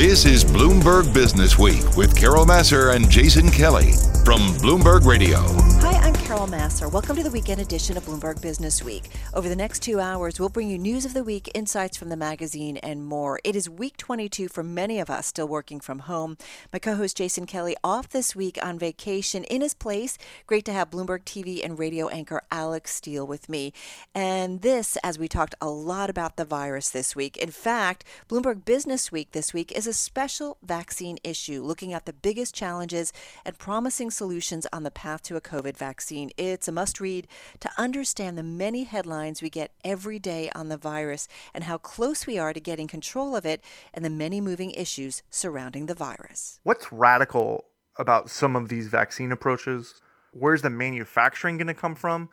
This is Bloomberg Business Week with Carol Massar and Jason Kelly from Bloomberg Radio. Carol Massar. Welcome to the weekend edition of Bloomberg Business Week. Over the next two hours, we'll bring you news of the week, insights from the magazine, and more. It is week 22 for many of us still working from home. My co host Jason Kelly off this week on vacation in his place. Great to have Bloomberg TV and radio anchor Alex Steele with me. And this, as we talked a lot about the virus this week. In fact, Bloomberg Business Week this week is a special vaccine issue looking at the biggest challenges and promising solutions on the path to a COVID vaccine. It's a must read to understand the many headlines we get every day on the virus and how close we are to getting control of it and the many moving issues surrounding the virus. What's radical about some of these vaccine approaches? Where's the manufacturing going to come from?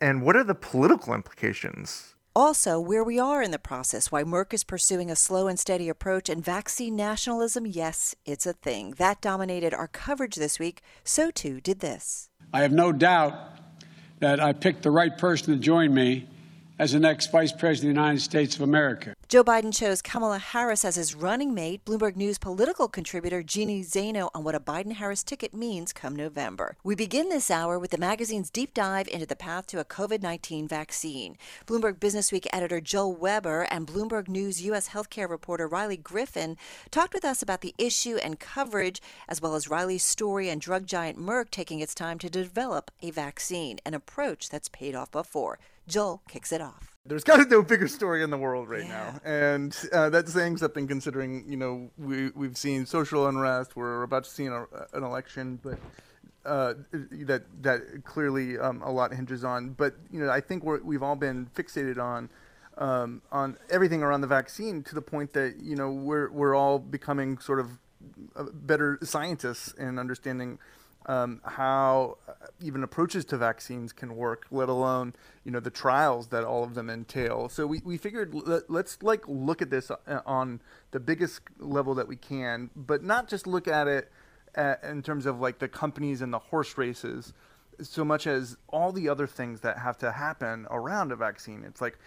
And what are the political implications? Also, where we are in the process, why Merck is pursuing a slow and steady approach, and vaccine nationalism, yes, it's a thing. That dominated our coverage this week. So too did this. I have no doubt that I picked the right person to join me as the next Vice President of the United States of America. Joe Biden chose Kamala Harris as his running mate. Bloomberg News political contributor Jeannie Zaino on what a Biden Harris ticket means come November. We begin this hour with the magazine's deep dive into the path to a COVID 19 vaccine. Bloomberg Businessweek editor Joel Weber and Bloomberg News U.S. healthcare reporter Riley Griffin talked with us about the issue and coverage, as well as Riley's story and drug giant Merck taking its time to develop a vaccine, an approach that's paid off before. Joel kicks it off there's got to be no bigger story in the world right yeah. now, and uh, that's saying something considering you know we we've seen social unrest. We're about to see an, an election, but uh, that that clearly um, a lot hinges on. But you know, I think we have all been fixated on um, on everything around the vaccine to the point that you know we're we're all becoming sort of uh, better scientists in understanding um, how uh, even approaches to vaccines can work, let alone you know the trials that all of them entail. So we, we figured let, us like look at this uh, on the biggest level that we can, but not just look at it at, uh, in terms of like the companies and the horse races, so much as all the other things that have to happen around a vaccine. It's like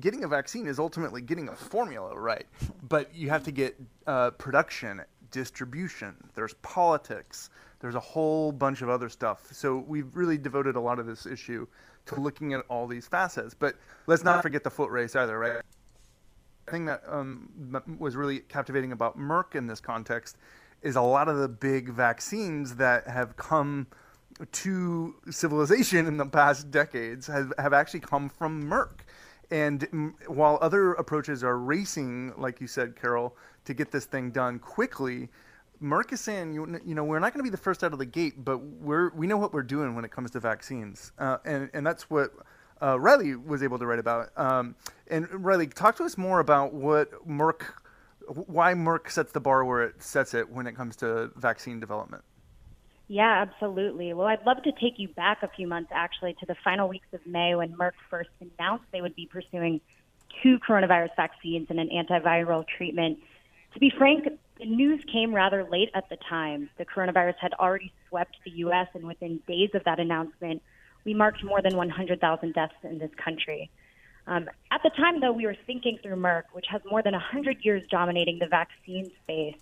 getting a vaccine is ultimately getting a formula right, but you have to get uh, production, distribution. There's politics there's a whole bunch of other stuff. So we've really devoted a lot of this issue to looking at all these facets. But let's not forget the foot race either, right? The thing that um, was really captivating about Merck in this context is a lot of the big vaccines that have come to civilization in the past decades have, have actually come from Merck. And while other approaches are racing, like you said, Carol, to get this thing done quickly, Merck is saying, you, you know, we're not going to be the first out of the gate, but we're we know what we're doing when it comes to vaccines, uh, and and that's what uh, Riley was able to write about. Um, and Riley, talk to us more about what Merck, why Merck sets the bar where it sets it when it comes to vaccine development. Yeah, absolutely. Well, I'd love to take you back a few months actually to the final weeks of May when Merck first announced they would be pursuing two coronavirus vaccines and an antiviral treatment. To be frank, the news came rather late at the time. The coronavirus had already swept the U.S., and within days of that announcement, we marked more than 100,000 deaths in this country. Um, at the time, though, we were thinking through Merck, which has more than 100 years dominating the vaccine space.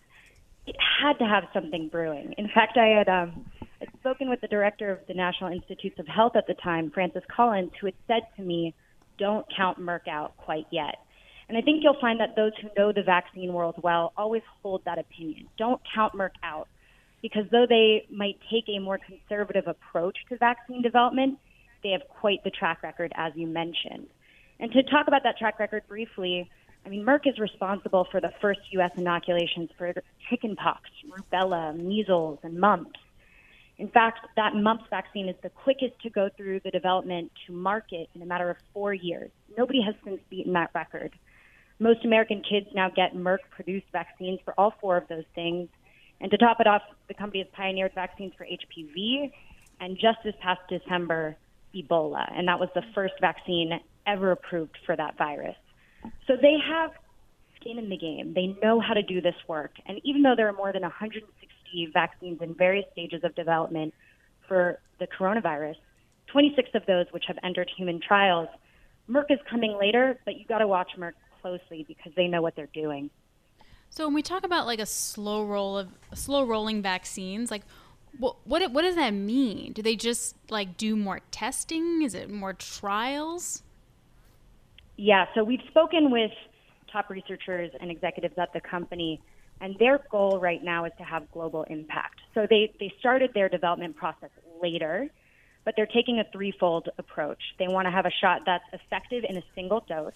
It had to have something brewing. In fact, I had um, I'd spoken with the director of the National Institutes of Health at the time, Francis Collins, who had said to me, "Don't count Merck out quite yet." And I think you'll find that those who know the vaccine world well always hold that opinion. Don't count Merck out because though they might take a more conservative approach to vaccine development, they have quite the track record, as you mentioned. And to talk about that track record briefly, I mean, Merck is responsible for the first U.S. inoculations for chickenpox, rubella, measles, and mumps. In fact, that mumps vaccine is the quickest to go through the development to market in a matter of four years. Nobody has since beaten that record. Most American kids now get Merck produced vaccines for all four of those things. And to top it off, the company has pioneered vaccines for HPV and just this past December, Ebola. And that was the first vaccine ever approved for that virus. So they have skin in the game. They know how to do this work. And even though there are more than 160 vaccines in various stages of development for the coronavirus, 26 of those which have entered human trials, Merck is coming later, but you got to watch Merck closely because they know what they're doing. So when we talk about like a slow roll of slow rolling vaccines, like what what what does that mean? Do they just like do more testing? Is it more trials? Yeah, so we've spoken with top researchers and executives at the company, and their goal right now is to have global impact. So they, they started their development process later, but they're taking a threefold approach. They want to have a shot that's effective in a single dose.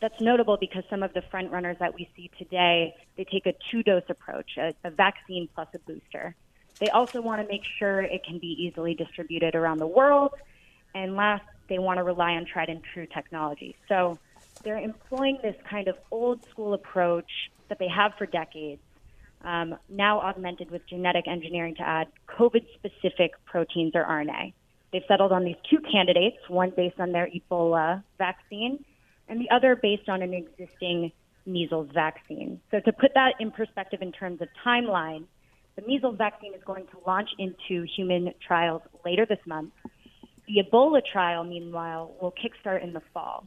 That's notable because some of the front runners that we see today, they take a two dose approach, a, a vaccine plus a booster. They also want to make sure it can be easily distributed around the world. And last, they want to rely on tried and true technology. So they're employing this kind of old school approach that they have for decades, um, now augmented with genetic engineering to add COVID specific proteins or RNA. They've settled on these two candidates, one based on their Ebola vaccine and the other based on an existing measles vaccine. So, to put that in perspective in terms of timeline, the measles vaccine is going to launch into human trials later this month. The Ebola trial, meanwhile, will kickstart in the fall.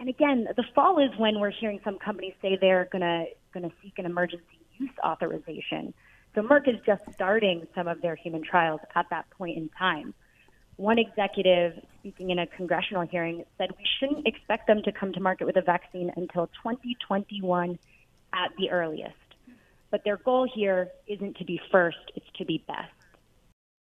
And again, the fall is when we're hearing some companies say they're going to seek an emergency use authorization. So Merck is just starting some of their human trials at that point in time. One executive speaking in a congressional hearing said we shouldn't expect them to come to market with a vaccine until 2021 at the earliest. But their goal here isn't to be first, it's to be best.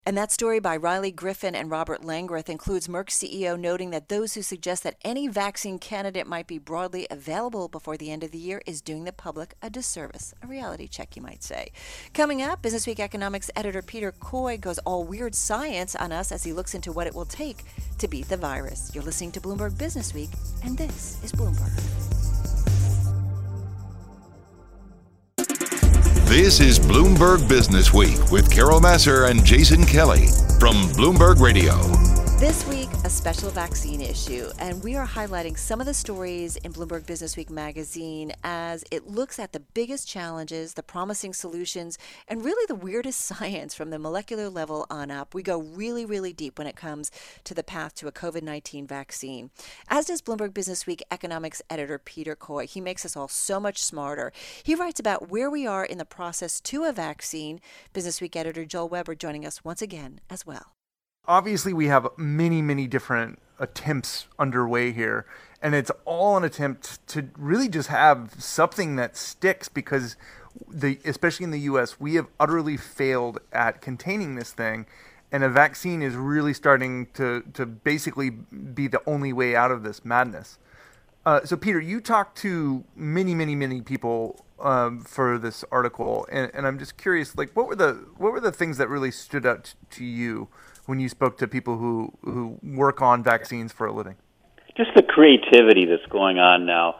And that story by Riley Griffin and Robert Langreth includes Merck's CEO noting that those who suggest that any vaccine candidate might be broadly available before the end of the year is doing the public a disservice. A reality check, you might say. Coming up, Business Week economics editor Peter Coy goes all weird science on us as he looks into what it will take to beat the virus. You're listening to Bloomberg Business Week, and this is Bloomberg. This is Bloomberg Business Week with Carol Massar and Jason Kelly from Bloomberg Radio. This week, a special vaccine issue, and we are highlighting some of the stories in Bloomberg Business Week magazine as it looks at the biggest challenges, the promising solutions, and really the weirdest science from the molecular level on up. We go really, really deep when it comes to the path to a COVID 19 vaccine. As does Bloomberg Business Week economics editor Peter Coy. He makes us all so much smarter. He writes about where we are in the process to a vaccine. Business Week editor Joel Weber joining us once again as well obviously we have many, many different attempts underway here, and it's all an attempt to really just have something that sticks because the especially in the U.S. we have utterly failed at containing this thing, and a vaccine is really starting to to basically be the only way out of this madness. Uh, so, Peter, you talked to many, many, many people um, for this article, and, and I'm just curious, like, what were the what were the things that really stood out to you when you spoke to people who who work on vaccines for a living? Just the creativity that's going on now.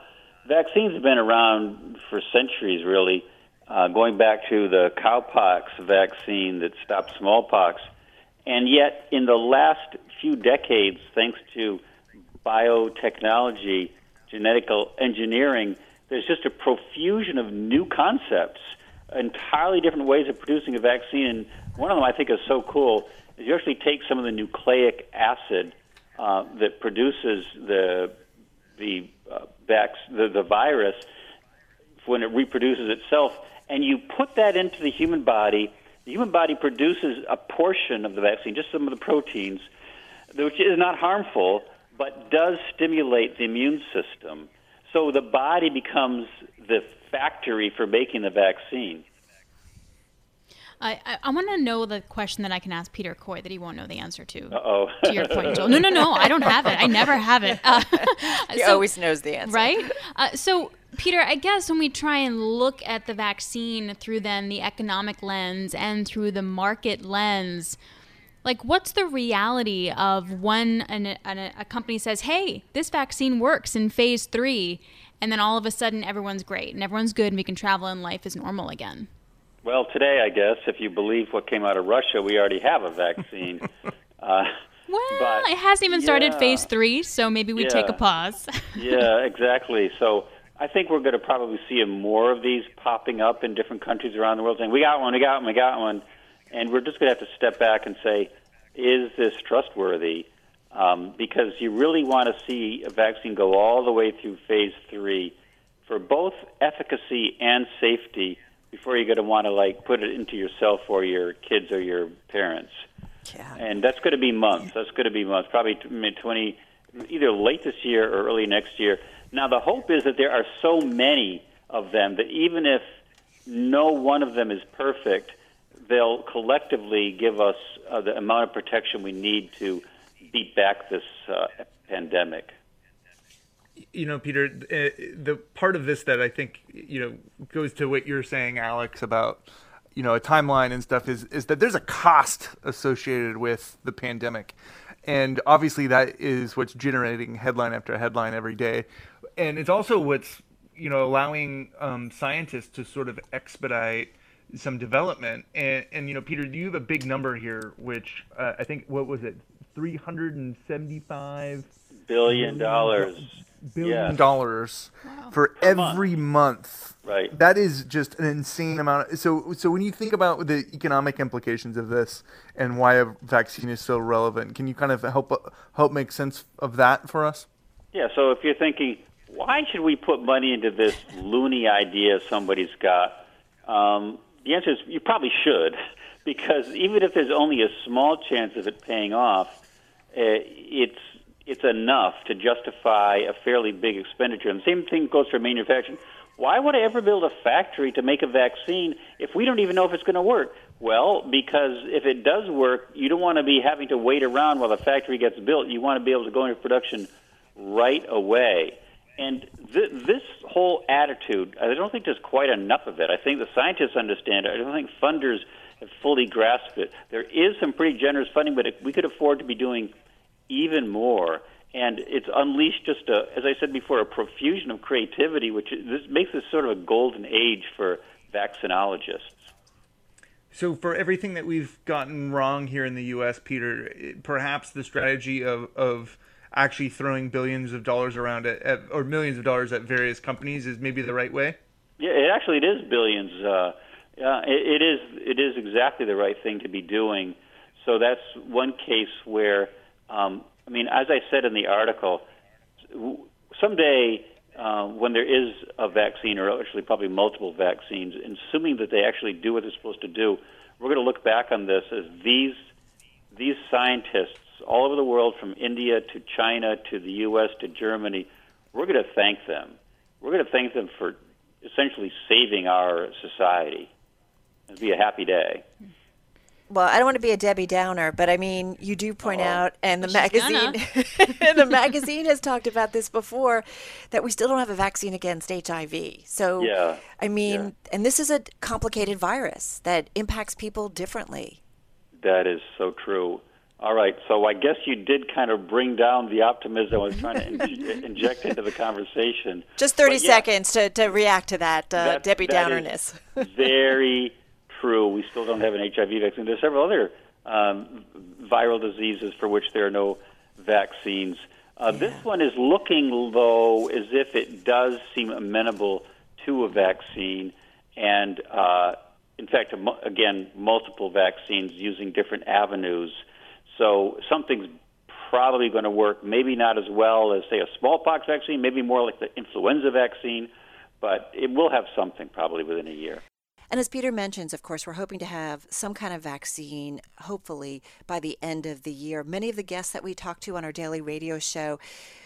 Vaccines have been around for centuries, really, uh, going back to the cowpox vaccine that stopped smallpox, and yet in the last few decades, thanks to biotechnology, genetic engineering, there's just a profusion of new concepts, entirely different ways of producing a vaccine. And one of them I think is so cool is you actually take some of the nucleic acid uh, that produces the the, uh, vac- the the virus when it reproduces itself, and you put that into the human body. The human body produces a portion of the vaccine, just some of the proteins, which is not harmful, but does stimulate the immune system. So the body becomes the factory for making the vaccine. I, I, I want to know the question that I can ask Peter Coy that he won't know the answer to. oh To your point, Joel. No, no, no. I don't have it. I never have it. Uh, he so, always knows the answer. Right? Uh, so, Peter, I guess when we try and look at the vaccine through then the economic lens and through the market lens, like what's the reality of when an, an, a company says, hey, this vaccine works in phase three, and then all of a sudden everyone's great and everyone's good and we can travel and life is normal again? Well, today, I guess, if you believe what came out of Russia, we already have a vaccine. uh, well, but, it hasn't even started yeah, phase three, so maybe we yeah, take a pause. yeah, exactly. So I think we're going to probably see more of these popping up in different countries around the world saying, we got one, we got one, we got one. And we're just going to have to step back and say, is this trustworthy? Um, because you really want to see a vaccine go all the way through phase three for both efficacy and safety before you're going to want to like put it into yourself or your kids or your parents. Yeah. And that's going to be months. That's going to be months, probably mid 20, either late this year or early next year. Now, the hope is that there are so many of them that even if no one of them is perfect, they'll collectively give us uh, the amount of protection we need to beat back this uh, pandemic. You know, Peter, uh, the part of this that I think you know goes to what you're saying, Alex, about you know a timeline and stuff is is that there's a cost associated with the pandemic, and obviously that is what's generating headline after headline every day, and it's also what's you know allowing um, scientists to sort of expedite some development. And, and you know, Peter, you have a big number here? Which uh, I think what was it, three hundred and seventy-five billion dollars. Billion dollars wow. for per every month. month. Right. That is just an insane amount. Of, so, so when you think about the economic implications of this and why a vaccine is so relevant, can you kind of help help make sense of that for us? Yeah. So if you're thinking, why should we put money into this loony idea somebody's got? Um, the answer is you probably should, because even if there's only a small chance of it paying off, uh, it's it's enough to justify a fairly big expenditure. And the same thing goes for manufacturing. Why would I ever build a factory to make a vaccine if we don't even know if it's going to work? Well, because if it does work, you don't want to be having to wait around while the factory gets built. You want to be able to go into production right away. And th- this whole attitude, I don't think there's quite enough of it. I think the scientists understand it. I don't think funders have fully grasped it. There is some pretty generous funding, but we could afford to be doing even more. And it's unleashed just a, as I said before, a profusion of creativity, which this makes this sort of a golden age for vaccinologists. So, for everything that we've gotten wrong here in the U.S., Peter, perhaps the strategy of, of actually throwing billions of dollars around at, at, or millions of dollars at various companies is maybe the right way? Yeah, it actually it is billions. Uh, yeah, it, it is it is exactly the right thing to be doing. So that's one case where um, I mean, as I said in the article, someday uh, when there is a vaccine, or actually probably multiple vaccines, assuming that they actually do what they're supposed to do, we're going to look back on this as these these scientists all over the world, from India to China to the U.S. to Germany, we're going to thank them. We're going to thank them for essentially saving our society. It'll be a happy day well, I don't want to be a Debbie Downer, but I mean, you do point oh, out, and the magazine, the magazine has talked about this before, that we still don't have a vaccine against HIV. So, yeah, I mean, yeah. and this is a complicated virus that impacts people differently. That is so true. All right, so I guess you did kind of bring down the optimism I was trying to in- inject into the conversation. Just 30 yeah, seconds to, to react to that, uh, that Debbie that Downerness. very true. We still don't have an HIV vaccine. There's several other um, viral diseases for which there are no vaccines. Uh, yeah. This one is looking, though, as if it does seem amenable to a vaccine, and uh, in fact, again, multiple vaccines using different avenues. So something's probably going to work. Maybe not as well as, say, a smallpox vaccine. Maybe more like the influenza vaccine, but it will have something probably within a year. And as Peter mentions, of course, we're hoping to have some kind of vaccine, hopefully, by the end of the year. Many of the guests that we talk to on our daily radio show,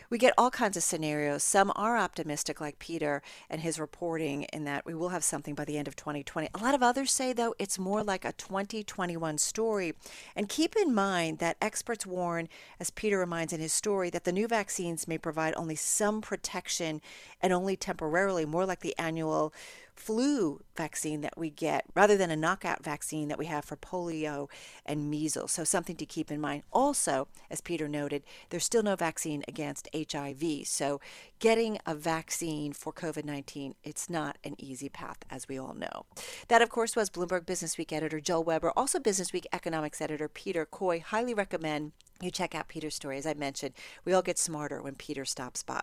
we get all kinds of scenarios. Some are optimistic, like Peter and his reporting, in that we will have something by the end of 2020. A lot of others say, though, it's more like a 2021 story. And keep in mind that experts warn, as Peter reminds in his story, that the new vaccines may provide only some protection and only temporarily, more like the annual flu vaccine that we get rather than a knockout vaccine that we have for polio and measles. So, something to keep in mind. Also, as Peter noted, there's still no vaccine against HIV. So, getting a vaccine for COVID 19, it's not an easy path, as we all know. That, of course, was Bloomberg Business Week editor Joel Weber, also Business Week economics editor Peter Coy. Highly recommend you check out Peter's story. As I mentioned, we all get smarter when Peter stops by.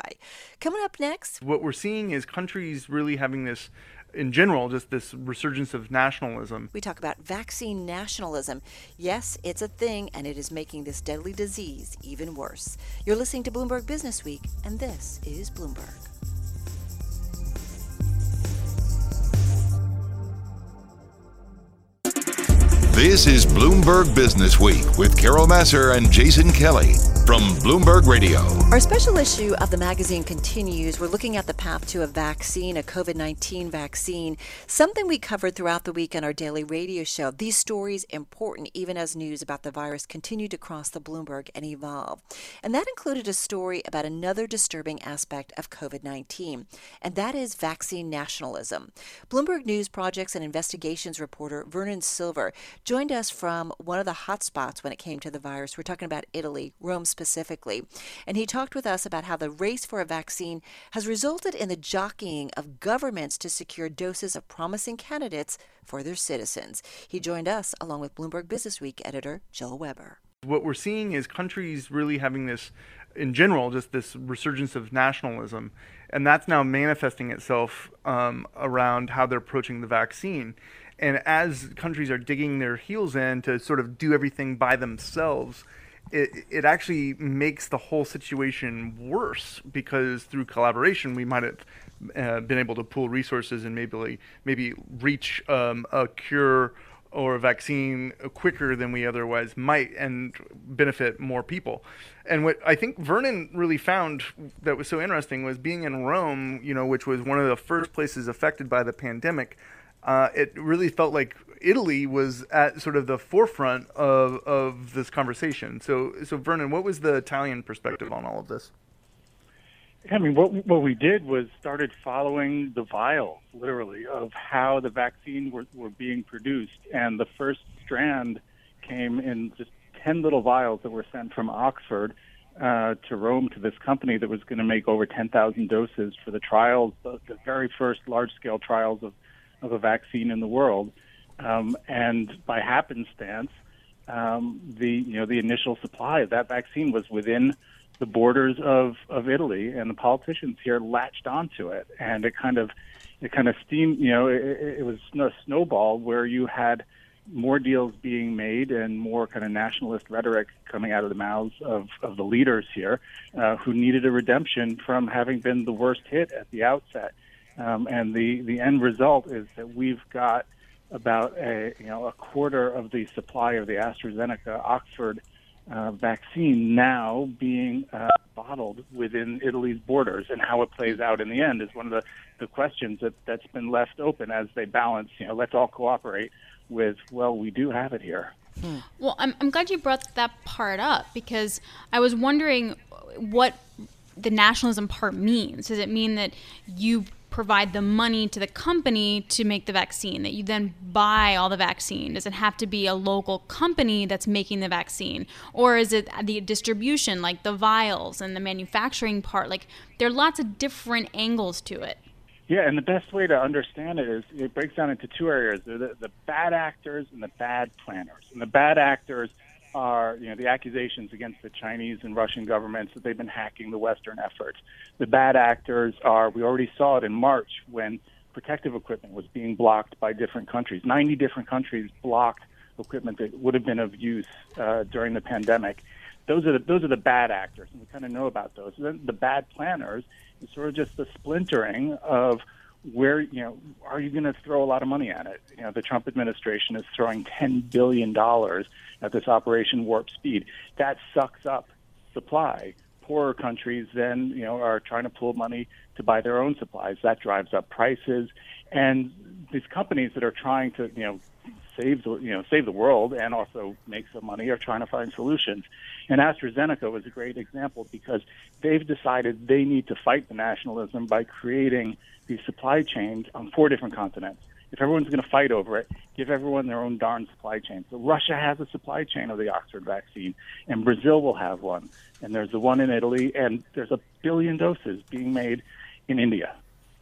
Coming up next, what we're seeing is countries really having this in general, just this resurgence of nationalism. We talk about vaccine nationalism. Yes, it's a thing, and it is making this deadly disease even worse. You're listening to Bloomberg Business Week, and this is Bloomberg. This is Bloomberg Business Week with Carol Massar and Jason Kelly from Bloomberg Radio. Our special issue of the magazine continues. We're looking at the path to a vaccine, a COVID 19 vaccine, something we covered throughout the week on our daily radio show. These stories important even as news about the virus continue to cross the Bloomberg and evolve. And that included a story about another disturbing aspect of COVID 19, and that is vaccine nationalism. Bloomberg News Projects and Investigations reporter Vernon Silver joined us from one of the hotspots when it came to the virus. We're talking about Italy, Rome specifically. And he talked with us about how the race for a vaccine has resulted in the jockeying of governments to secure doses of promising candidates for their citizens. He joined us along with Bloomberg Business Week editor Joel Weber. What we're seeing is countries really having this, in general, just this resurgence of nationalism. And that's now manifesting itself um, around how they're approaching the vaccine. And as countries are digging their heels in to sort of do everything by themselves, it, it actually makes the whole situation worse because through collaboration we might have uh, been able to pool resources and maybe maybe reach um, a cure or a vaccine quicker than we otherwise might and benefit more people. And what I think Vernon really found that was so interesting was being in Rome, you know, which was one of the first places affected by the pandemic uh, it really felt like Italy was at sort of the forefront of, of this conversation. So, so Vernon, what was the Italian perspective on all of this? I mean, what what we did was started following the vials, literally, of how the vaccine were, were being produced, and the first strand came in just ten little vials that were sent from Oxford uh, to Rome to this company that was going to make over ten thousand doses for the trials, the, the very first large scale trials of of a vaccine in the world. Um, and by happenstance, um, the you know the initial supply of that vaccine was within the borders of, of Italy, and the politicians here latched onto it, and it kind of it kind of steamed. You know, it, it was a snowball where you had more deals being made and more kind of nationalist rhetoric coming out of the mouths of, of the leaders here, uh, who needed a redemption from having been the worst hit at the outset. Um, and the, the end result is that we've got about a you know a quarter of the supply of the AstraZeneca Oxford uh, vaccine now being uh, bottled within Italy's borders, and how it plays out in the end is one of the, the questions that that's been left open as they balance. You know, let's all cooperate with well, we do have it here. Hmm. Well, I'm I'm glad you brought that part up because I was wondering what the nationalism part means. Does it mean that you provide the money to the company to make the vaccine, that you then buy all the vaccine? Does it have to be a local company that's making the vaccine? Or is it the distribution, like the vials and the manufacturing part? Like, there are lots of different angles to it. Yeah, and the best way to understand it is it breaks down into two areas the, the bad actors and the bad planners. And the bad actors are you know the accusations against the Chinese and Russian governments that they've been hacking the Western efforts. The bad actors are we already saw it in March when protective equipment was being blocked by different countries. Ninety different countries blocked equipment that would have been of use uh, during the pandemic. Those are the, those are the bad actors, and we kind of know about those. then the bad planners is sort of just the splintering of where you know are you going to throw a lot of money at it? You know, the Trump administration is throwing ten billion dollars at this Operation Warp Speed. That sucks up supply. Poorer countries then you know are trying to pool money to buy their own supplies. That drives up prices, and these companies that are trying to you know save the you know save the world and also make some money are trying to find solutions. And AstraZeneca was a great example because they've decided they need to fight the nationalism by creating these supply chains on four different continents. If everyone's going to fight over it, give everyone their own darn supply chain. So Russia has a supply chain of the Oxford vaccine, and Brazil will have one, and there's the one in Italy, and there's a billion doses being made in India.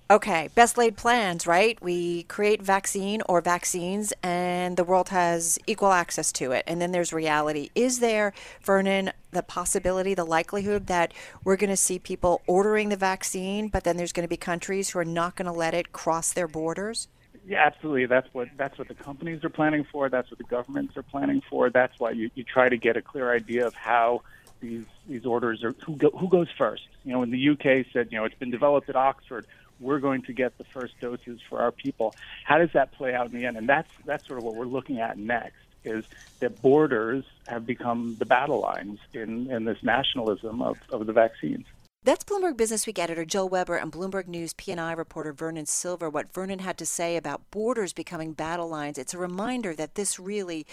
Okay, best laid plans, right? We create vaccine or vaccines, and the world has equal access to it. And then there's reality. Is there, Vernon, the possibility, the likelihood that we're going to see people ordering the vaccine, but then there's going to be countries who are not going to let it cross their borders? Yeah, absolutely. That's what that's what the companies are planning for. That's what the governments are planning for. That's why you, you try to get a clear idea of how these these orders are who go, who goes first. You know, in the UK said, you know, it's been developed at Oxford, we're going to get the first doses for our people. How does that play out in the end? And that's that's sort of what we're looking at next. is that borders have become the battle lines in, in this nationalism of, of the vaccines. That's Bloomberg Businessweek editor Joel Weber and Bloomberg News PNI reporter Vernon Silver. What Vernon had to say about borders becoming battle lines. It's a reminder that this really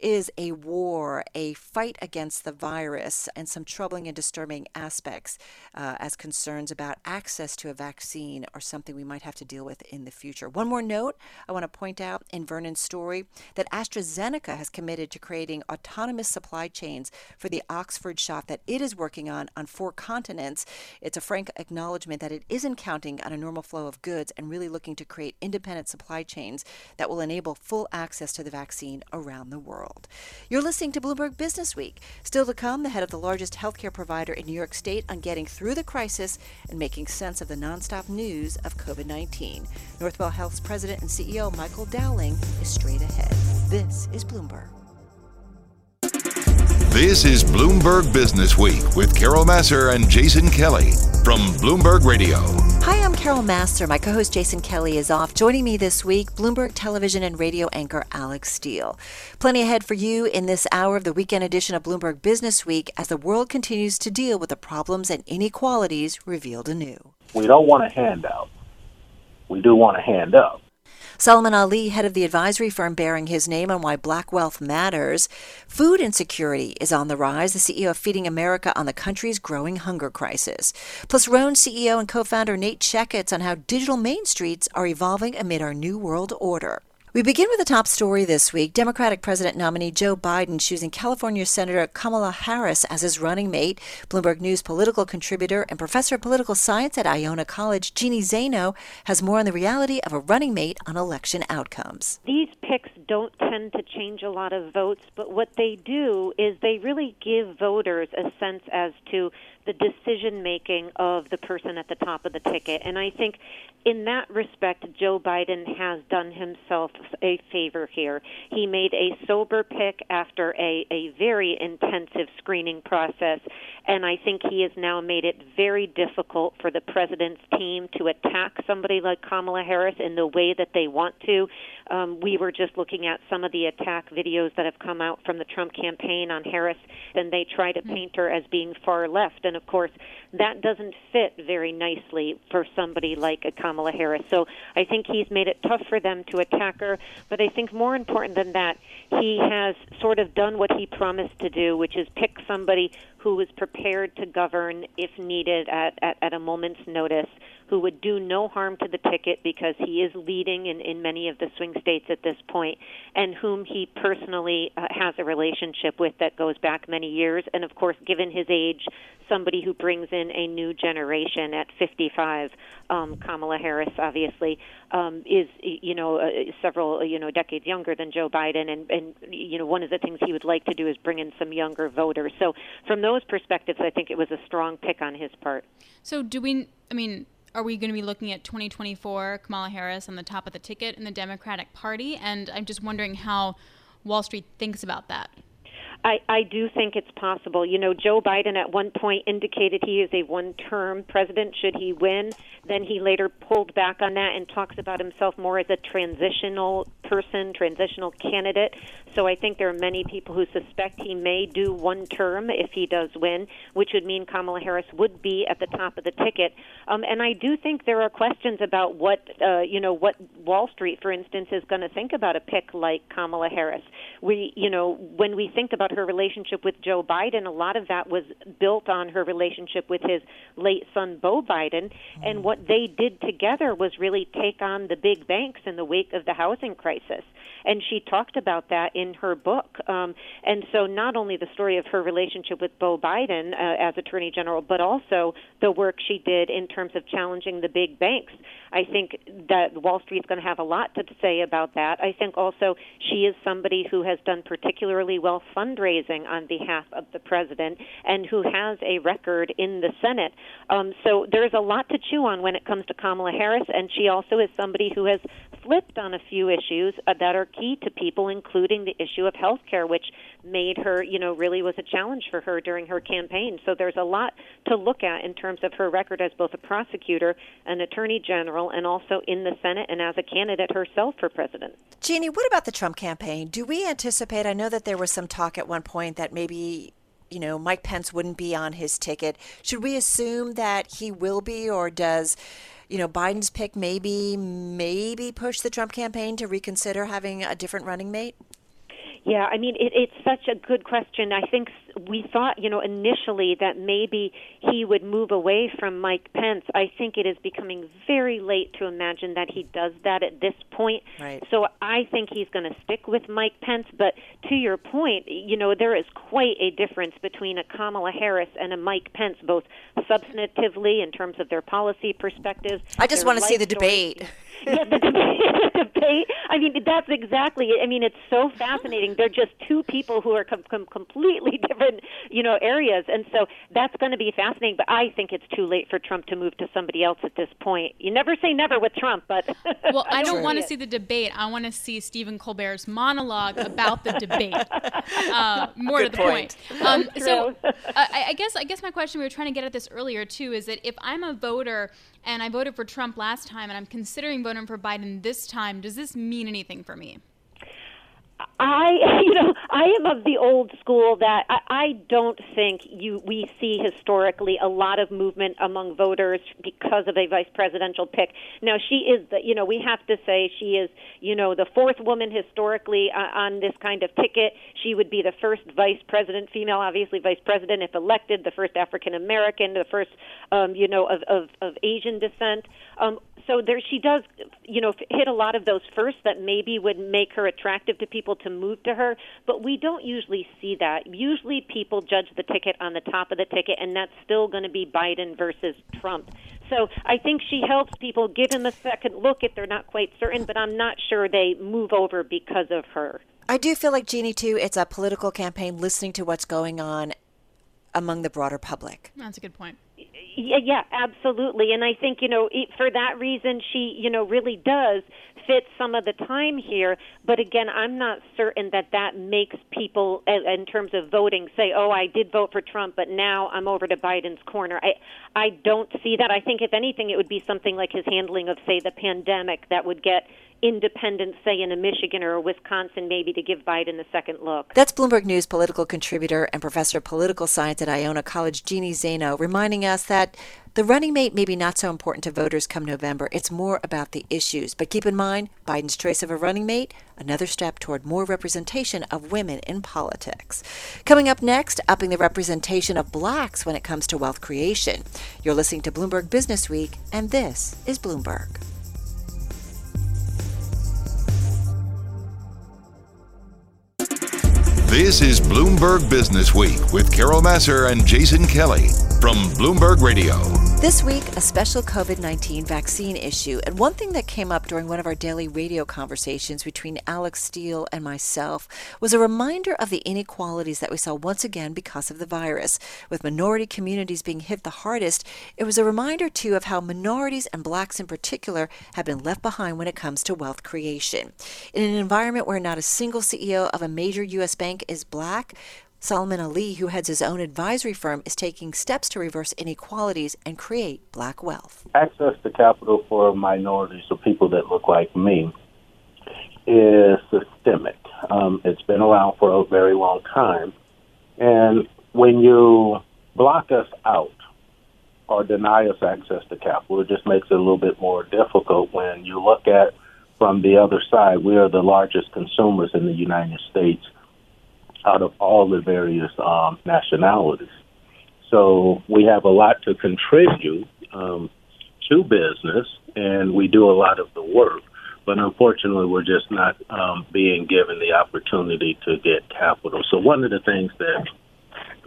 is a war, a fight against the virus, and some troubling and disturbing aspects uh, as concerns about access to a vaccine are something we might have to deal with in the future. One more note I want to point out in Vernon's story that AstraZeneca has committed to creating autonomous supply chains for the Oxford shot that it is working on on four continents. It's a frank acknowledgement that it isn't counting on a normal flow of goods and really looking to create independent supply chains that will enable full access to the vaccine around the world world. You're listening to Bloomberg Business Week. Still to come, the head of the largest healthcare provider in New York State on getting through the crisis and making sense of the nonstop news of COVID 19. Northwell Health's president and CEO Michael Dowling is straight ahead. This is Bloomberg. This is Bloomberg Business Week with Carol Massar and Jason Kelly from Bloomberg Radio. Hi, I'm Carol Massar. My co host Jason Kelly is off. Joining me this week, Bloomberg television and radio anchor Alex Steele. Plenty ahead for you in this hour of the weekend edition of Bloomberg Business Week as the world continues to deal with the problems and inequalities revealed anew. We don't want a handout. We do want a hand up. Solomon Ali, head of the advisory firm bearing his name on why black wealth matters. Food insecurity is on the rise, the CEO of Feeding America on the country's growing hunger crisis. Plus, Rhone CEO and co founder Nate Checketts on how digital main streets are evolving amid our new world order. We begin with the top story this week. Democratic President nominee Joe Biden choosing California Senator Kamala Harris as his running mate. Bloomberg News political contributor and professor of political science at Iona College, Jeannie Zaino, has more on the reality of a running mate on election outcomes. These picks don't tend to change a lot of votes, but what they do is they really give voters a sense as to the decision making of the person at the top of the ticket. And I think in that respect, Joe Biden has done himself a favor here. He made a sober pick after a, a very intensive screening process, and I think he has now made it very difficult for the president's team to attack somebody like Kamala Harris in the way that they want to. Um, we were just looking at some of the attack videos that have come out from the Trump campaign on Harris, and they try to paint her as being far left. And of course, that doesn't fit very nicely for somebody like a Kamala Harris. So I think he's made it tough for them to attack her. But I think more important than that, he has sort of done what he promised to do, which is pick somebody who is prepared to govern if needed at, at, at a moment's notice who would do no harm to the ticket because he is leading in, in many of the swing states at this point, and whom he personally uh, has a relationship with that goes back many years. And of course, given his age, somebody who brings in a new generation at 55. Um, Kamala Harris, obviously, um, is you know uh, several you know decades younger than Joe Biden, and and you know one of the things he would like to do is bring in some younger voters. So from those perspectives, I think it was a strong pick on his part. So do we? I mean, are we going to be looking at 2024 Kamala Harris on the top of the ticket in the Democratic Party? And I'm just wondering how Wall Street thinks about that. I, I do think it's possible. You know, Joe Biden at one point indicated he is a one term president should he win. Then he later pulled back on that and talks about himself more as a transitional person, transitional candidate. So I think there are many people who suspect he may do one term if he does win, which would mean Kamala Harris would be at the top of the ticket. Um, and I do think there are questions about what, uh, you know, what Wall Street, for instance, is going to think about a pick like Kamala Harris. We, you know, when we think about her relationship with Joe Biden, a lot of that was built on her relationship with his late son, Beau Biden. And what they did together was really take on the big banks in the wake of the housing crisis and she talked about that in her book. Um, and so, not only the story of her relationship with Beau Biden uh, as Attorney General, but also the work she did in terms of challenging the big banks. I think that Wall Street's going to have a lot to say about that. I think also she is somebody who has done particularly well fundraising fundraising on behalf of the president and who has a record in the Senate. Um, so there's a lot to chew on when it comes to Kamala Harris, and she also is somebody who has flipped on a few issues uh, that are key to people, including the issue of health care, which made her, you know, really was a challenge for her during her campaign. So there's a lot to look at in terms of her record as both a prosecutor, an attorney general, and also in the Senate and as a candidate herself for president. Jeannie, what about the Trump campaign? Do we anticipate? I know that there was some talk at one point that maybe you know Mike Pence wouldn't be on his ticket. Should we assume that he will be, or does you know Biden's pick maybe maybe push the Trump campaign to reconsider having a different running mate? Yeah, I mean, it, it's such a good question. I think we thought, you know, initially that maybe he would move away from Mike Pence. I think it is becoming very late to imagine that he does that at this point. Right. So I think he's going to stick with Mike Pence. But to your point, you know, there is quite a difference between a Kamala Harris and a Mike Pence, both substantively in terms of their policy perspectives. I just want to see the debate. yeah, the debate, the debate. I mean, that's exactly. it. I mean, it's so fascinating. They're just two people who are com- com- completely different, you know, areas, and so that's going to be fascinating. But I think it's too late for Trump to move to somebody else at this point. You never say never with Trump, but well, I don't want to see the debate. I want to see Stephen Colbert's monologue about the debate. Uh, more Good to the point. point. Um, so uh, I, I guess I guess my question we were trying to get at this earlier too is that if I'm a voter and I voted for Trump last time and I'm considering voting for Biden this time, does this mean anything for me? I, you know, I am of the old school that I, I don't think you we see historically a lot of movement among voters because of a vice presidential pick. Now she is the, you know, we have to say she is, you know, the fourth woman historically uh, on this kind of ticket. She would be the first vice president, female, obviously vice president if elected, the first African American, the first, um, you know, of, of of Asian descent. Um, so there, she does, you know, hit a lot of those first that maybe would make her attractive to people to move to her. But we don't usually see that. Usually, people judge the ticket on the top of the ticket, and that's still going to be Biden versus Trump. So I think she helps people give him a second look if they're not quite certain. But I'm not sure they move over because of her. I do feel like Jeannie too. It's a political campaign, listening to what's going on among the broader public. That's a good point. Yeah, yeah, absolutely. And I think, you know, for that reason, she, you know, really does fit some of the time here. But again, I'm not certain that that makes people, uh, in terms of voting, say, oh, I did vote for Trump, but now I'm over to Biden's corner. I, I don't see that. I think, if anything, it would be something like his handling of, say, the pandemic that would get independents, say, in a Michigan or a Wisconsin, maybe to give Biden a second look. That's Bloomberg News political contributor and professor of political science at Iona College, Jeannie Zaino, reminding us that the running mate may be not so important to voters come November. It's more about the issues. But keep in mind, Biden's choice of a running mate, another step toward more representation of women in politics. Coming up next, upping the representation of blacks when it comes to wealth creation. You're listening to Bloomberg Business Week, and this is Bloomberg. This is Bloomberg Business Week with Carol Massar and Jason Kelly from Bloomberg Radio. This week, a special COVID 19 vaccine issue. And one thing that came up during one of our daily radio conversations between Alex Steele and myself was a reminder of the inequalities that we saw once again because of the virus. With minority communities being hit the hardest, it was a reminder, too, of how minorities and blacks in particular have been left behind when it comes to wealth creation. In an environment where not a single CEO of a major U.S. bank is black, Solomon Ali, who heads his own advisory firm, is taking steps to reverse inequalities and create black wealth. Access to capital for minorities or people that look like me is systemic. Um, it's been around for a very long time. And when you block us out or deny us access to capital, it just makes it a little bit more difficult when you look at from the other side, we are the largest consumers in the United States out of all the various um, nationalities. So we have a lot to contribute um, to business, and we do a lot of the work. But unfortunately, we're just not um, being given the opportunity to get capital. So one of the things that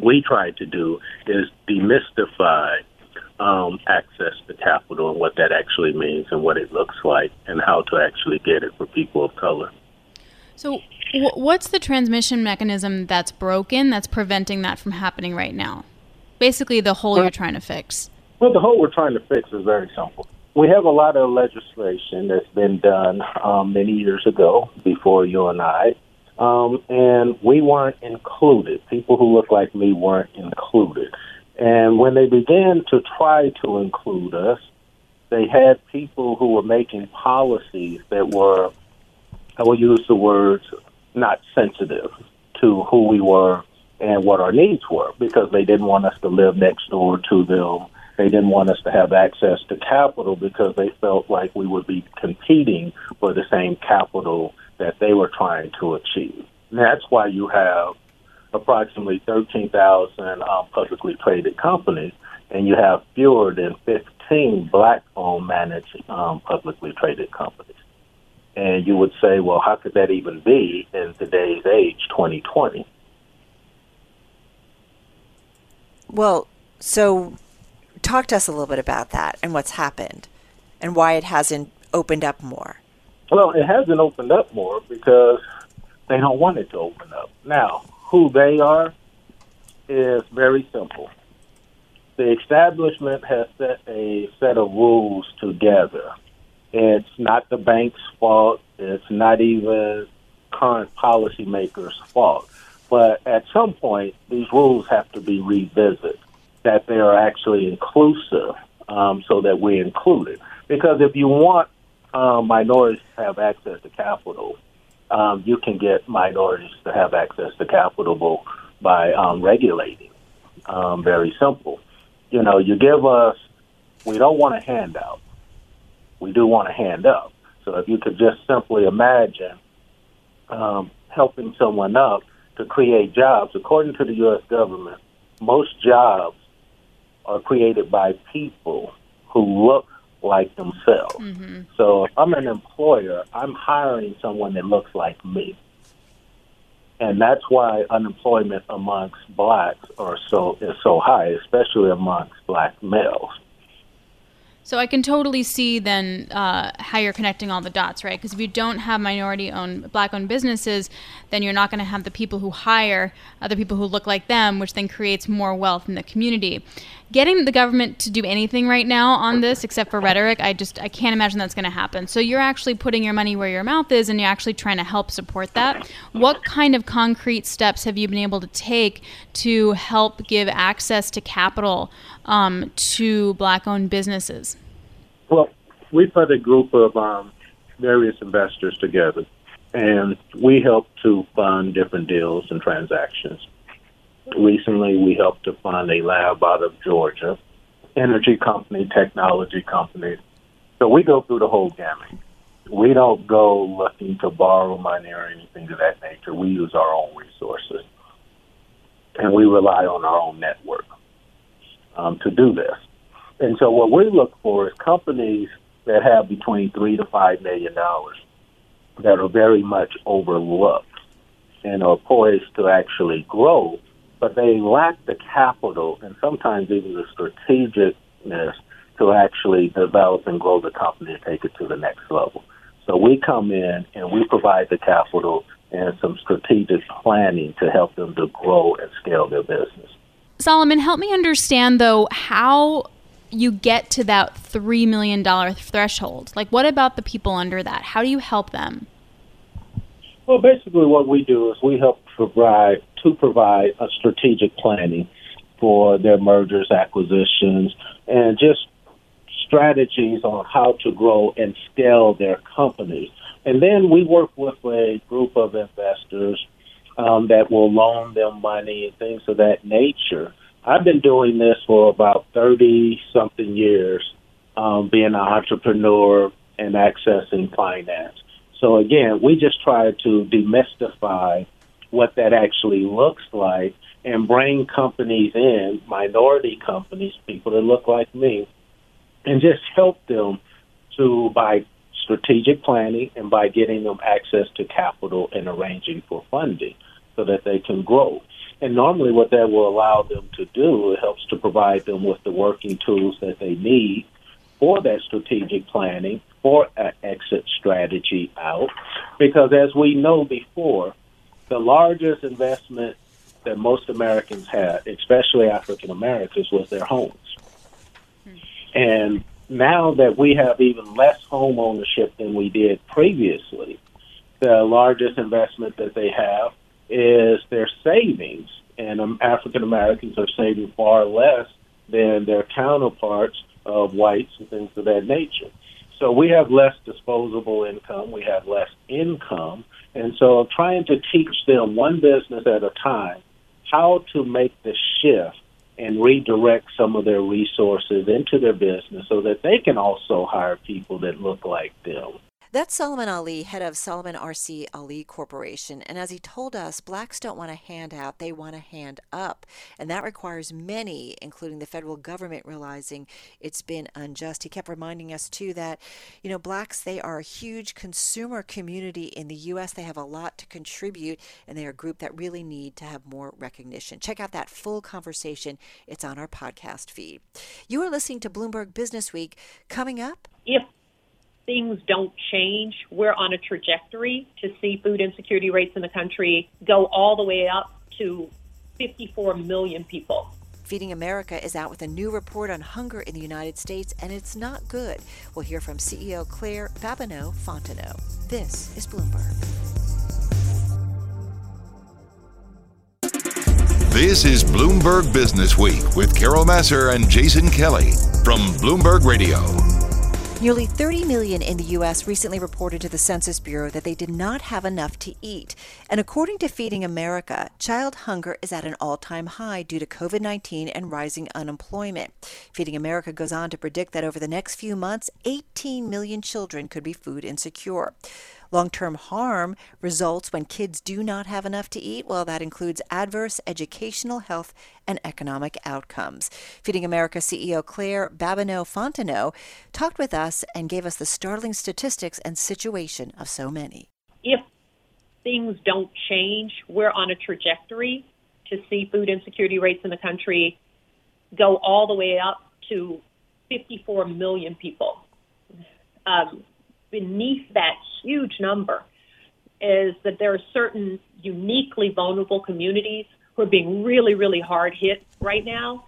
we try to do is demystify um, access to capital and what that actually means and what it looks like and how to actually get it for people of color. So, w- what's the transmission mechanism that's broken that's preventing that from happening right now? Basically, the hole Well- you're trying to fix. Well, the hole we're trying to fix is very simple. We have a lot of legislation that's been done um, many years ago before you and I, um, and we weren't included. People who look like me weren't included. And when they began to try to include us, they had people who were making policies that were, I will use the words, not sensitive to who we were and what our needs were because they didn't want us to live next door to them. They didn't want us to have access to capital because they felt like we would be competing for the same capital that they were trying to achieve. And that's why you have approximately 13,000 um, publicly traded companies, and you have fewer than 15 black-owned managed um, publicly traded companies. And you would say, well, how could that even be in today's age, 2020? Well, so talk to us a little bit about that and what's happened and why it hasn't opened up more. Well, it hasn't opened up more because they don't want it to open up. Now, who they are is very simple. The establishment has set a set of rules together. It's not the bank's fault. It's not even current policymakers' fault. But at some point, these rules have to be revisited, that they are actually inclusive um, so that we're included. Because if you want uh, minorities to have access to capital, um, you can get minorities to have access to capital by um, regulating. Um, very simple. You know, you give us, we don't want a handout. We do want a hand up. So if you could just simply imagine um, helping someone up to create jobs, according to the U.S. government, most jobs are created by people who look like themselves. So if I'm an employer, I'm hiring someone that looks like me. And that's why unemployment amongst blacks are so is so high, especially amongst black males. So I can totally see then uh, how you're connecting all the dots, right? Because if you don't have minority-owned, black-owned businesses, then you're not going to have the people who hire other people who look like them, which then creates more wealth in the community. Getting the government to do anything right now on this, except for rhetoric, I just I can't imagine that's going to happen. So you're actually putting your money where your mouth is, and you're actually trying to help support that. What kind of concrete steps have you been able to take to help give access to capital um, to black-owned businesses? Well, we put a group of um, various investors together, and we help to fund different deals and transactions. Recently, we helped to fund a lab out of Georgia, energy company, technology company. So we go through the whole gamut. We don't go looking to borrow money or anything of that nature. We use our own resources, and we rely on our own network um, to do this. And so what we look for is companies that have between three to five million dollars that are very much overlooked and are poised to actually grow, but they lack the capital and sometimes even the strategicness to actually develop and grow the company and take it to the next level. So we come in and we provide the capital and some strategic planning to help them to grow and scale their business. Solomon, help me understand though how you get to that $3 million threshold. Like, what about the people under that? How do you help them? Well, basically, what we do is we help provide to provide a strategic planning for their mergers, acquisitions, and just strategies on how to grow and scale their companies. And then we work with a group of investors um, that will loan them money and things of that nature. I've been doing this for about 30 something years, um, being an entrepreneur and accessing finance. So again, we just try to demystify what that actually looks like and bring companies in, minority companies, people that look like me, and just help them to by strategic planning and by getting them access to capital and arranging for funding so that they can grow. And normally, what that will allow them to do, it helps to provide them with the working tools that they need for that strategic planning, for an exit strategy out, Because as we know before, the largest investment that most Americans had, especially African Americans, was their homes. And now that we have even less home ownership than we did previously, the largest investment that they have is their savings. And um, African Americans are saving far less than their counterparts of whites and things of that nature. So we have less disposable income, we have less income, and so trying to teach them one business at a time how to make the shift and redirect some of their resources into their business so that they can also hire people that look like them. That's Solomon Ali, head of Solomon RC Ali Corporation. And as he told us, blacks don't want to hand out, they want to hand up. And that requires many, including the federal government, realizing it's been unjust. He kept reminding us, too, that, you know, blacks, they are a huge consumer community in the U.S. They have a lot to contribute, and they are a group that really need to have more recognition. Check out that full conversation. It's on our podcast feed. You are listening to Bloomberg Business Week. Coming up, if things don't change, we're on a trajectory to see food insecurity rates in the country go all the way up to 54 million people. Feeding America is out with a new report on hunger in the United States, and it's not good. We'll hear from CEO Claire Babineaux Fontenot. This is Bloomberg. This is Bloomberg Business Week with Carol Massar and Jason Kelly from Bloomberg Radio. Nearly 30 million in the U.S. recently reported to the Census Bureau that they did not have enough to eat. And according to Feeding America, child hunger is at an all time high due to COVID 19 and rising unemployment. Feeding America goes on to predict that over the next few months, 18 million children could be food insecure. Long term harm results when kids do not have enough to eat. Well, that includes adverse educational, health, and economic outcomes. Feeding America CEO Claire Babineaux Fontenot talked with us and gave us the startling statistics and situation of so many. If things don't change, we're on a trajectory to see food insecurity rates in the country go all the way up to 54 million people. Um, beneath that huge number is that there are certain uniquely vulnerable communities who are being really, really hard hit right now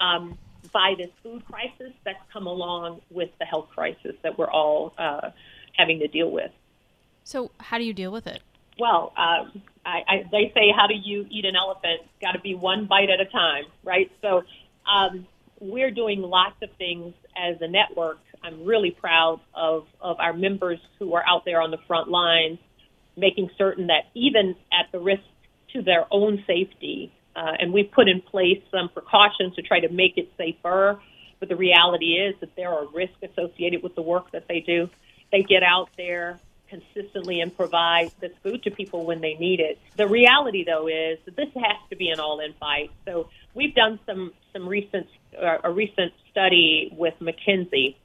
um, by this food crisis that's come along with the health crisis that we're all uh, having to deal with. So, how do you deal with it? Well, um, I, I, they say, how do you eat an elephant? Got to be one bite at a time, right? So, um, we're doing lots of things as a network I'm really proud of, of our members who are out there on the front lines, making certain that even at the risk to their own safety, uh, and we've put in place some precautions to try to make it safer. But the reality is that there are risks associated with the work that they do. They get out there consistently and provide this food to people when they need it. The reality, though, is that this has to be an all-in fight. So we've done some some recent uh, a recent study with McKinsey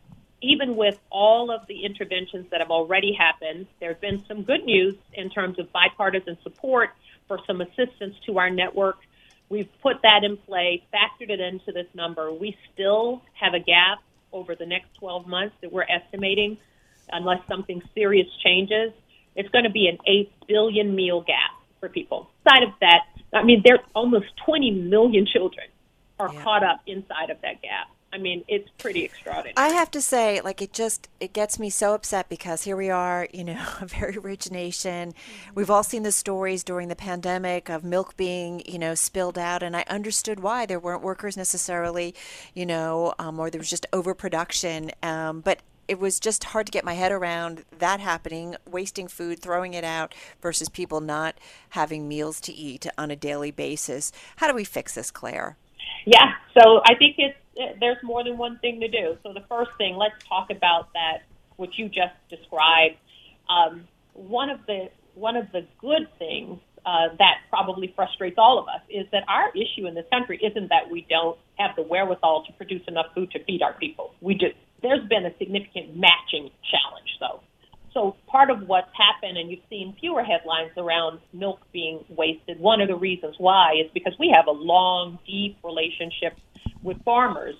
even with all of the interventions that have already happened, there's been some good news in terms of bipartisan support for some assistance to our network. We've put that in play, factored it into this number. We still have a gap over the next 12 months that we're estimating, unless something serious changes. It's going to be an 8 billion meal gap for people. Inside of that, I mean, there almost 20 million children are yeah. caught up inside of that gap. I mean, it's pretty extraordinary. I have to say, like, it just it gets me so upset because here we are, you know, a very rich nation. Mm-hmm. We've all seen the stories during the pandemic of milk being, you know, spilled out, and I understood why there weren't workers necessarily, you know, um, or there was just overproduction. Um, but it was just hard to get my head around that happening, wasting food, throwing it out, versus people not having meals to eat on a daily basis. How do we fix this, Claire? Yeah, so I think it's there's more than one thing to do. So the first thing, let's talk about that, which you just described. Um, one of the one of the good things uh, that probably frustrates all of us is that our issue in this country isn't that we don't have the wherewithal to produce enough food to feed our people. We do. There's been a significant matching challenge, though. So part of what's happened, and you've seen fewer headlines around milk being wasted. One of the reasons why is because we have a long, deep relationship with farmers.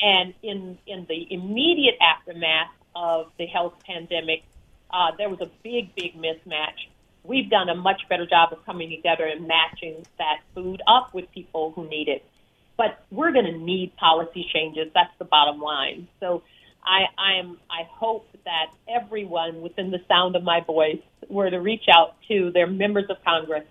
And in, in the immediate aftermath of the health pandemic, uh, there was a big, big mismatch. We've done a much better job of coming together and matching that food up with people who need it. But we're going to need policy changes. That's the bottom line. So I, I am. I hope that everyone within the sound of my voice were to reach out to their members of Congress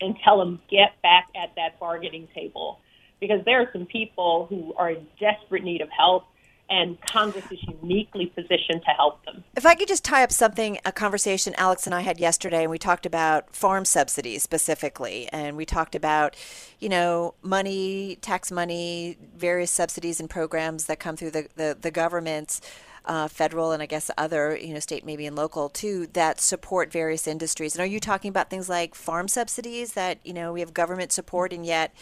and tell them get back at that bargaining table because there are some people who are in desperate need of help and Congress is uniquely positioned to help them. If I could just tie up something, a conversation Alex and I had yesterday, and we talked about farm subsidies specifically, and we talked about, you know, money, tax money, various subsidies and programs that come through the, the, the governments. Uh, federal and I guess other, you know, state maybe and local too, that support various industries. And are you talking about things like farm subsidies that you know we have government support, and yet,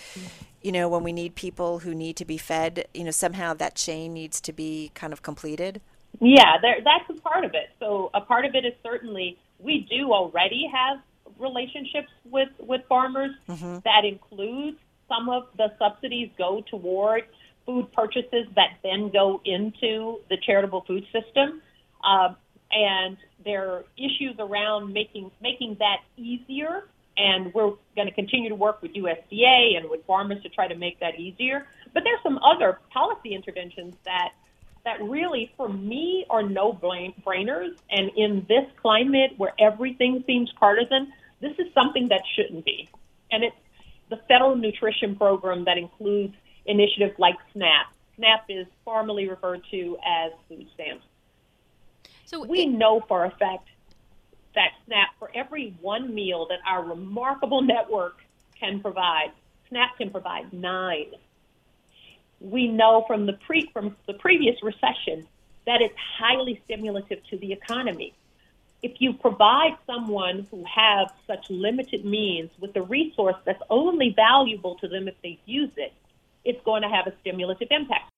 you know, when we need people who need to be fed, you know, somehow that chain needs to be kind of completed? Yeah, there, that's a part of it. So a part of it is certainly we do already have relationships with, with farmers Mhm. that includes some of the subsidies go toward food purchases that then go into the charitable food system. Um, and there are issues around making making that easier. And we're going to continue to work with USDA and with farmers to try to make that easier. But there's some other policy interventions that that really, for me, are no brainers. And in this climate where everything seems partisan, this is something that shouldn't be. And it's the federal nutrition program that includes initiatives like SNAP. SNAP is formally referred to as food stamps. So we know for a fact that SNAP, for every one meal that our remarkable network can provide, SNAP can provide nine. We know from the pre from the previous recession that it's highly stimulative to the economy. If you provide someone who have such limited means with a resource that's only valuable to them if they use it, it's going to have a stimulative impact.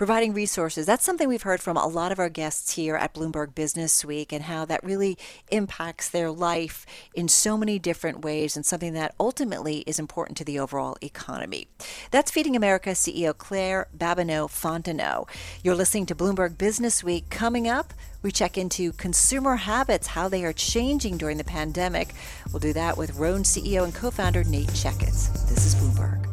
providing resources. That's something we've heard from a lot of our guests here at Bloomberg Business Week and how that really impacts their life in so many different ways and something that ultimately is important to the overall economy. That's Feeding America CEO Claire Babineaux Fontenot. You're listening to Bloomberg Business Week. Coming up, we check into consumer habits, how they are changing during the pandemic. We'll do that with Rhone CEO and co-founder Nate Checketts. This is Bloomberg.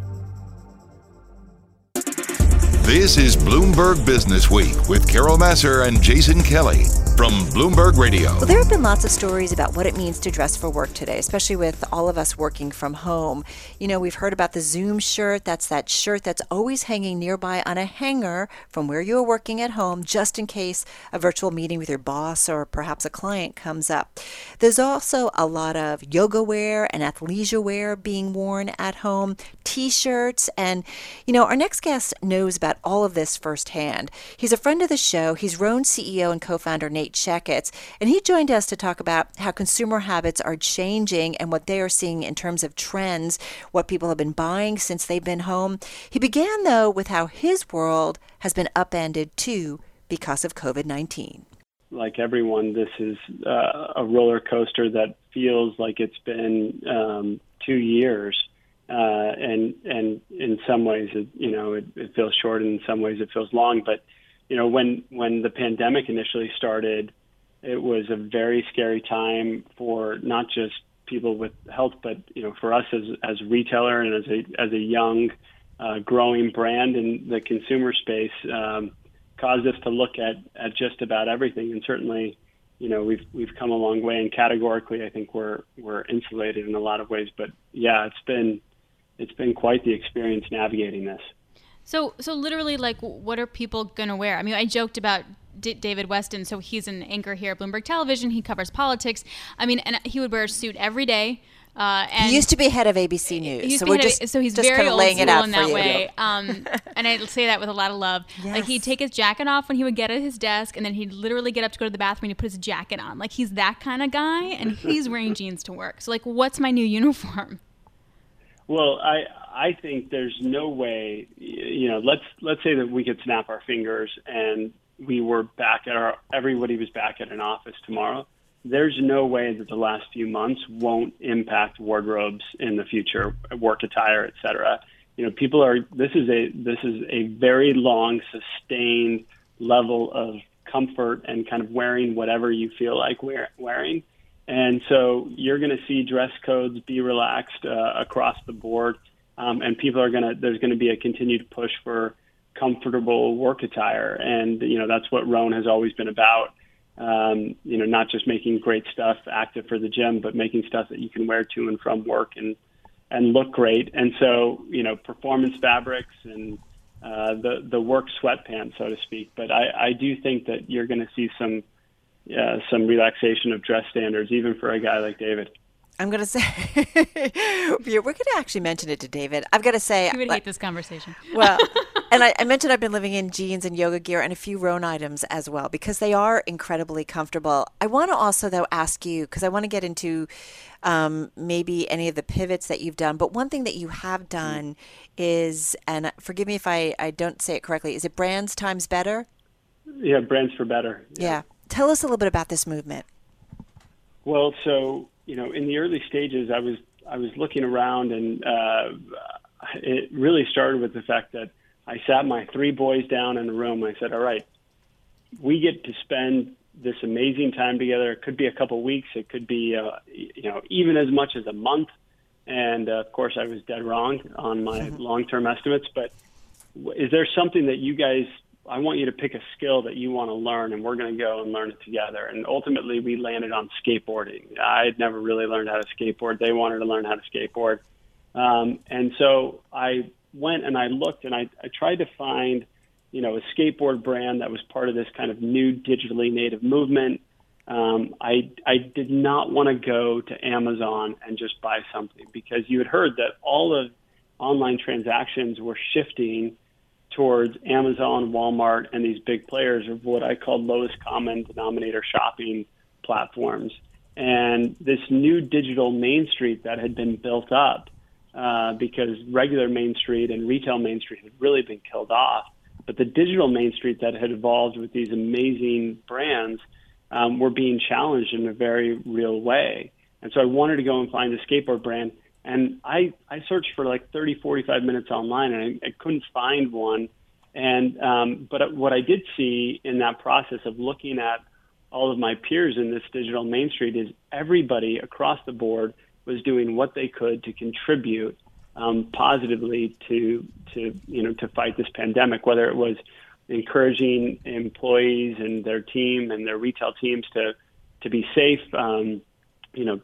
This is Bloomberg Business Week with Carol Massar and Jason Kelly from Bloomberg Radio. Well, there have been lots of stories about what it means to dress for work today, especially with all of us working from home. You know, we've heard about the Zoom shirt. That's that shirt that's always hanging nearby on a hanger from where you are working at home, just in case a virtual meeting with your boss or perhaps a client comes up. There's also a lot of yoga wear and athleisure wear being worn at home, t shirts. And, you know, our next guest knows about all of this firsthand. He's a friend of the show. He's Rhone CEO and co founder Nate Checketts, and he joined us to talk about how consumer habits are changing and what they are seeing in terms of trends, what people have been buying since they've been home. He began, though, with how his world has been upended too because of COVID 19. like everyone, this is uh, a roller coaster that feels like it's been um, two years, uh, and and in some ways, it, you know, it, it feels short, and in some ways, it feels long. But you know, when when the pandemic initially started, it was a very scary time for not just people with health, but you know, for us as as retailer and as a as a young, uh, growing brand in the consumer space. Um, caused us to look at, at just about everything. And certainly, you know, we've we've come a long way. And categorically, I think we're we're insulated in a lot of ways. But yeah, it's been it's been quite the experience navigating this. So, so literally, like, what are people gonna wear? I mean, I joked about D- David Westin. So he's an anchor here at Bloomberg Television. He covers politics. I mean, and he would wear a suit every day. Uh, and he used to be head of ABC he News, used so to be we're head of- so he's just very kind of old laying it school out in that you. way. Um, and I say that with a lot of love. Like he'd take his jacket off when he would get at his desk, and then he'd literally get up to go to the bathroom and he'd put his jacket on. Like he's that kind of guy, and he's wearing jeans to work. So like, what's my new uniform? Well, I I think there's no way. You know, let's let's say that we could snap our fingers and we were back at our everybody was back at an office tomorrow. There's no way that the last few months won't impact wardrobes in the future, work attire, et cetera. You know, people are. This is a this is a very long, sustained level of comfort and kind of wearing whatever you feel like wear, wearing. And so you're going to see dress codes be relaxed uh, across the board, um, and people are going to. There's going to be a continued push for comfortable work attire, and you know that's what Rhone has always been about. Um, you know, not just making great stuff active for the gym, but making stuff that you can wear to and from work and and look great. And so, you know, performance fabrics and uh, the the work sweatpants, so to speak. But I, I do think that you're going to see some uh, some relaxation of dress standards, even for a guy like David. I'm going to say, we're going to actually mention it to David. I've got to say, you would hate this conversation. Well, and I, I, mentioned I've been living in jeans and yoga gear and a few Rhone items as well because they are incredibly comfortable. I want to also, though, ask you because I want to get into um, maybe any of the pivots that you've done. But one thing that you have done is, and forgive me if I, I don't say it correctly, is it brands times better? Yeah, brands for better. Yeah. yeah. Tell us a little bit about this movement. Well, so you know, in the early stages, I was I was looking around, and uh, it really started with the fact that I sat my three boys down in a room. I said, "All right, we get to spend this amazing time together. It could be a couple weeks. It could be, uh, you know, even as much as a month." And uh, of course, I was dead wrong on my mm-hmm. long-term estimates. But is there something that you guys I want you to pick a skill that you want to learn, and we're going to go and learn it together. And ultimately, we landed on skateboarding. I had never really learned how to skateboard. They wanted to learn how to skateboard. Um, and so I went and I looked and I, I tried to find, you know, a skateboard brand that was part of this kind of new digitally native movement. Um, I, I did not want to go to Amazon and just buy something because you had heard that all of online transactions were shifting towards Amazon, Walmart, and these big players of what I call lowest common denominator shopping platforms. And this new digital Main Street that had been built up uh, because regular Main Street and retail Main Street had really been killed off. But the digital Main Street that had evolved with these amazing brands um, were being challenged in a very real way. And so I wanted to go and find a skateboard brand and I, I searched for like 30, 45 minutes online and I, I couldn't find one. And, um, but what I did see in that process of looking at all of my peers in this digital main street is everybody across the board was doing what they could to contribute um, positively to, to, you know, to fight this pandemic, whether it was encouraging employees and their team and their retail teams to, to be safe, um, you know,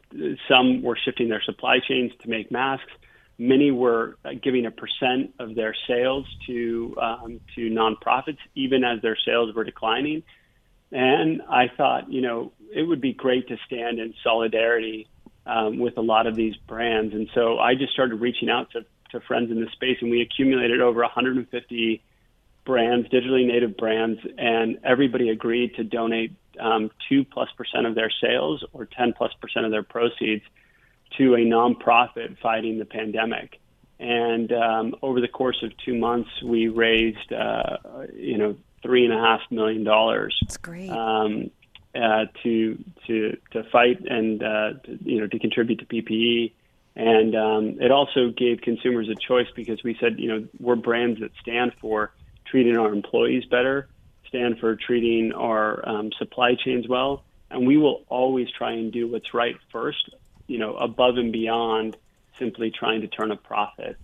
some were shifting their supply chains to make masks. Many were uh, giving a percent of their sales to um, to nonprofits, even as their sales were declining. And I thought, you know, it would be great to stand in solidarity um, with a lot of these brands. And so I just started reaching out to, to friends in the space, and we accumulated over 150 brands, digitally native brands, and everybody agreed to donate um, two plus percent of their sales or 10 plus percent of their proceeds to a nonprofit fighting the pandemic. And um, over the course of two months, we raised, uh, you know, three and a half million dollars. That's great. Um, uh, to to to fight and uh, to, you know to contribute to PPE, and um, it also gave consumers a choice because we said you know we're brands that stand for treating our employees better, stand for treating our um, supply chains well, and we will always try and do what's right first, you know, above and beyond simply trying to turn a profit.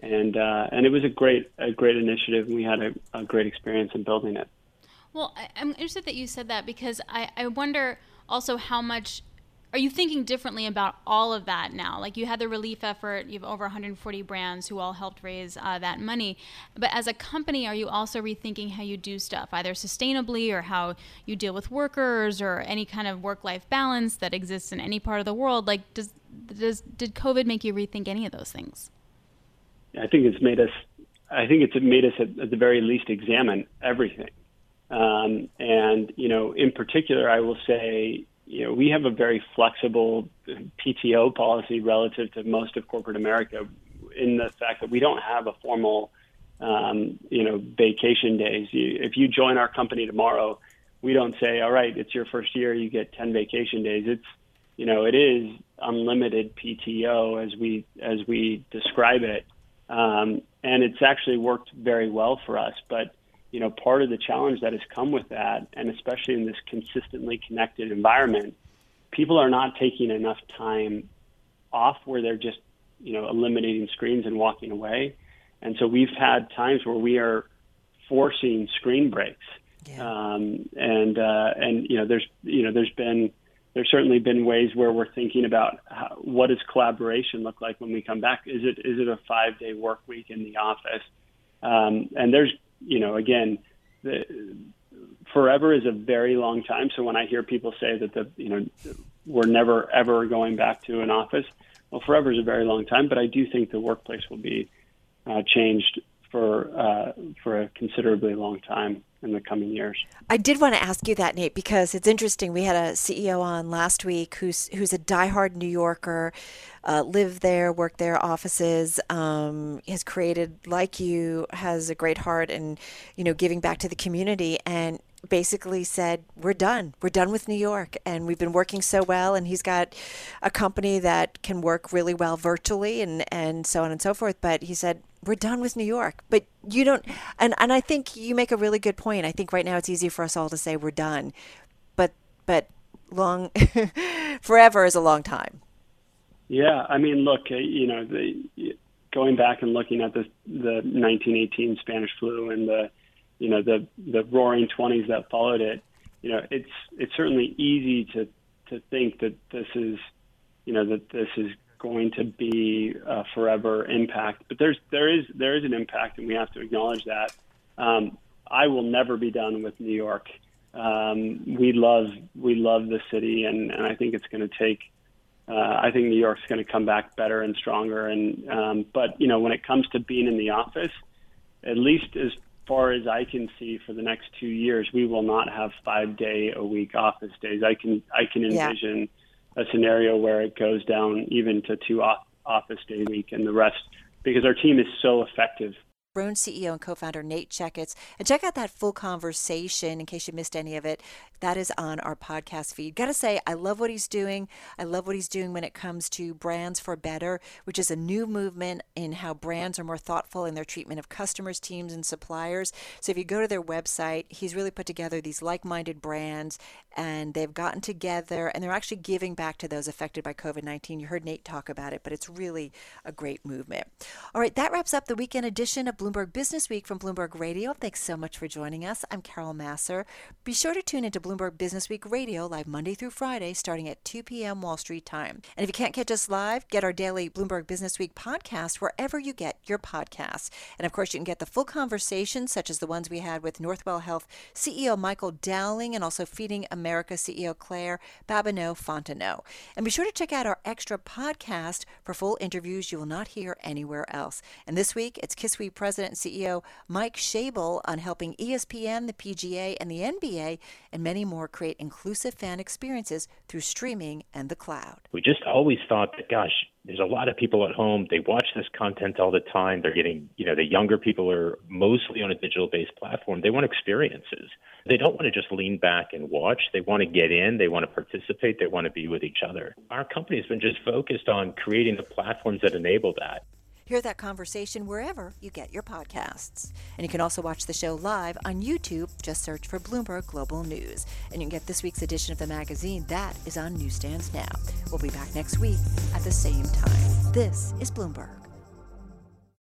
And uh, and it was a great a great initiative. And we had a, a great experience in building it. Well, I'm interested that you said that because I, I wonder also how much are you thinking differently about all of that now? Like you had the relief effort, you have over 140 brands who all helped raise uh, that money. But as a company, are you also rethinking how you do stuff, either sustainably or how you deal with workers or any kind of work-life balance that exists in any part of the world? Like, does does did COVID make you rethink any of those things? I think it's made us. I think it's made us at, at the very least examine everything. Um, and you know, in particular, I will say you know, we have a very flexible PTO policy relative to most of corporate America in the fact that we don't have a formal, um, you know, vacation days. You, if you join our company tomorrow, we don't say, all right, it's your first year, you get 10 vacation days. It's, you know, it is unlimited PTO as we, as we describe it. Um, and it's actually worked very well for us. But, you know, part of the challenge that has come with that, and especially in this consistently connected environment, people are not taking enough time off where they're just, you know, eliminating screens and walking away. And so we've had times where we are forcing screen breaks. Yeah. Um, and uh, and you know, there's you know, there's been there's certainly been ways where we're thinking about how, what does collaboration look like when we come back. Is it is it a five day work week in the office? Um, and there's you know again, the, forever is a very long time. So when I hear people say that the you know we're never ever going back to an office, well, forever is a very long time. But I do think the workplace will be uh, changed for uh, for a considerably long time in the coming years. I did want to ask you that, Nate, because it's interesting. We had a CEO on last week who's who's a diehard New Yorker, uh, lived there, worked there, offices, um, has created like you, has a great heart, and you know, giving back to the community, and basically said, "We're done. We're done with New York, and we've been working so well." And he's got a company that can work really well virtually, and and so on and so forth. But he said, we're done with New York. But you don't, and, and I think you make a really good point. I think right now it's easy for us all to say we're done, but but long, forever is a long time. Yeah, I mean, look, uh, you know, the, going back and looking at the the 1918 Spanish flu and the, you know, the the Roaring Twenties that followed it. You know, it's it's certainly easy to to think that this is, you know, that this is going to be a forever impact, but there's there is there is an impact, and we have to acknowledge that. Um, I will never be done with New York. Um, we love we love the city, and, and I think it's going to take. Uh, I think New York's going to come back better and stronger. And um, but you know, when it comes to being in the office, at least as far as I can see, for the next two years, we will not have five day a week office days. I can I can envision. Yeah a scenario where it goes down even to two off, office day a week and the rest because our team is so effective Rhone CEO and co-founder Nate Checketts. And check out that full conversation in case you missed any of it. That is on our podcast feed. Got to say, I love what he's doing. I love what he's doing when it comes to Brands for Better, which is a new movement in how brands are more thoughtful in their treatment of customers, teams, and suppliers. So if you go to their website, he's really put together these like-minded brands, and they've gotten together, and they're actually giving back to those affected by COVID-19. You heard Nate talk about it, but it's really a great movement. All right, that wraps up the weekend edition of Bloomberg Business Week from Bloomberg Radio. Thanks so much for joining us. I'm Carol Massar. Be sure to tune into Bloomberg Business Week Radio live Monday through Friday starting at 2 p.m. Wall Street time. And if you can't catch us live, get our daily Bloomberg Business Week podcast wherever you get your podcasts. And of course, you can get the full conversations such as the ones we had with Northwell Health CEO Michael Dowling and also Feeding America CEO Claire Babineaux Fontenot. And be sure to check out our extra podcast for full interviews you will not hear anywhere else. And this week, it's Kiswe President President and CEO Mike Schabel on helping ESPN, the PGA, and the NBA, and many more create inclusive fan experiences through streaming and the cloud. We just always thought that, gosh, there's a lot of people at home. They watch this content all the time. They're getting, you know, the younger people are mostly on a digital based platform. They want experiences. They don't want to just lean back and watch. They want to get in. They want to participate. They want to be with each other. Our company has been just focused on creating the platforms that enable that. Hear that conversation wherever you get your podcasts. And you can also watch the show live on YouTube. Just search for Bloomberg Global News. And you can get this week's edition of the magazine. That is on newsstands now. We'll be back next week at the same time. This is Bloomberg.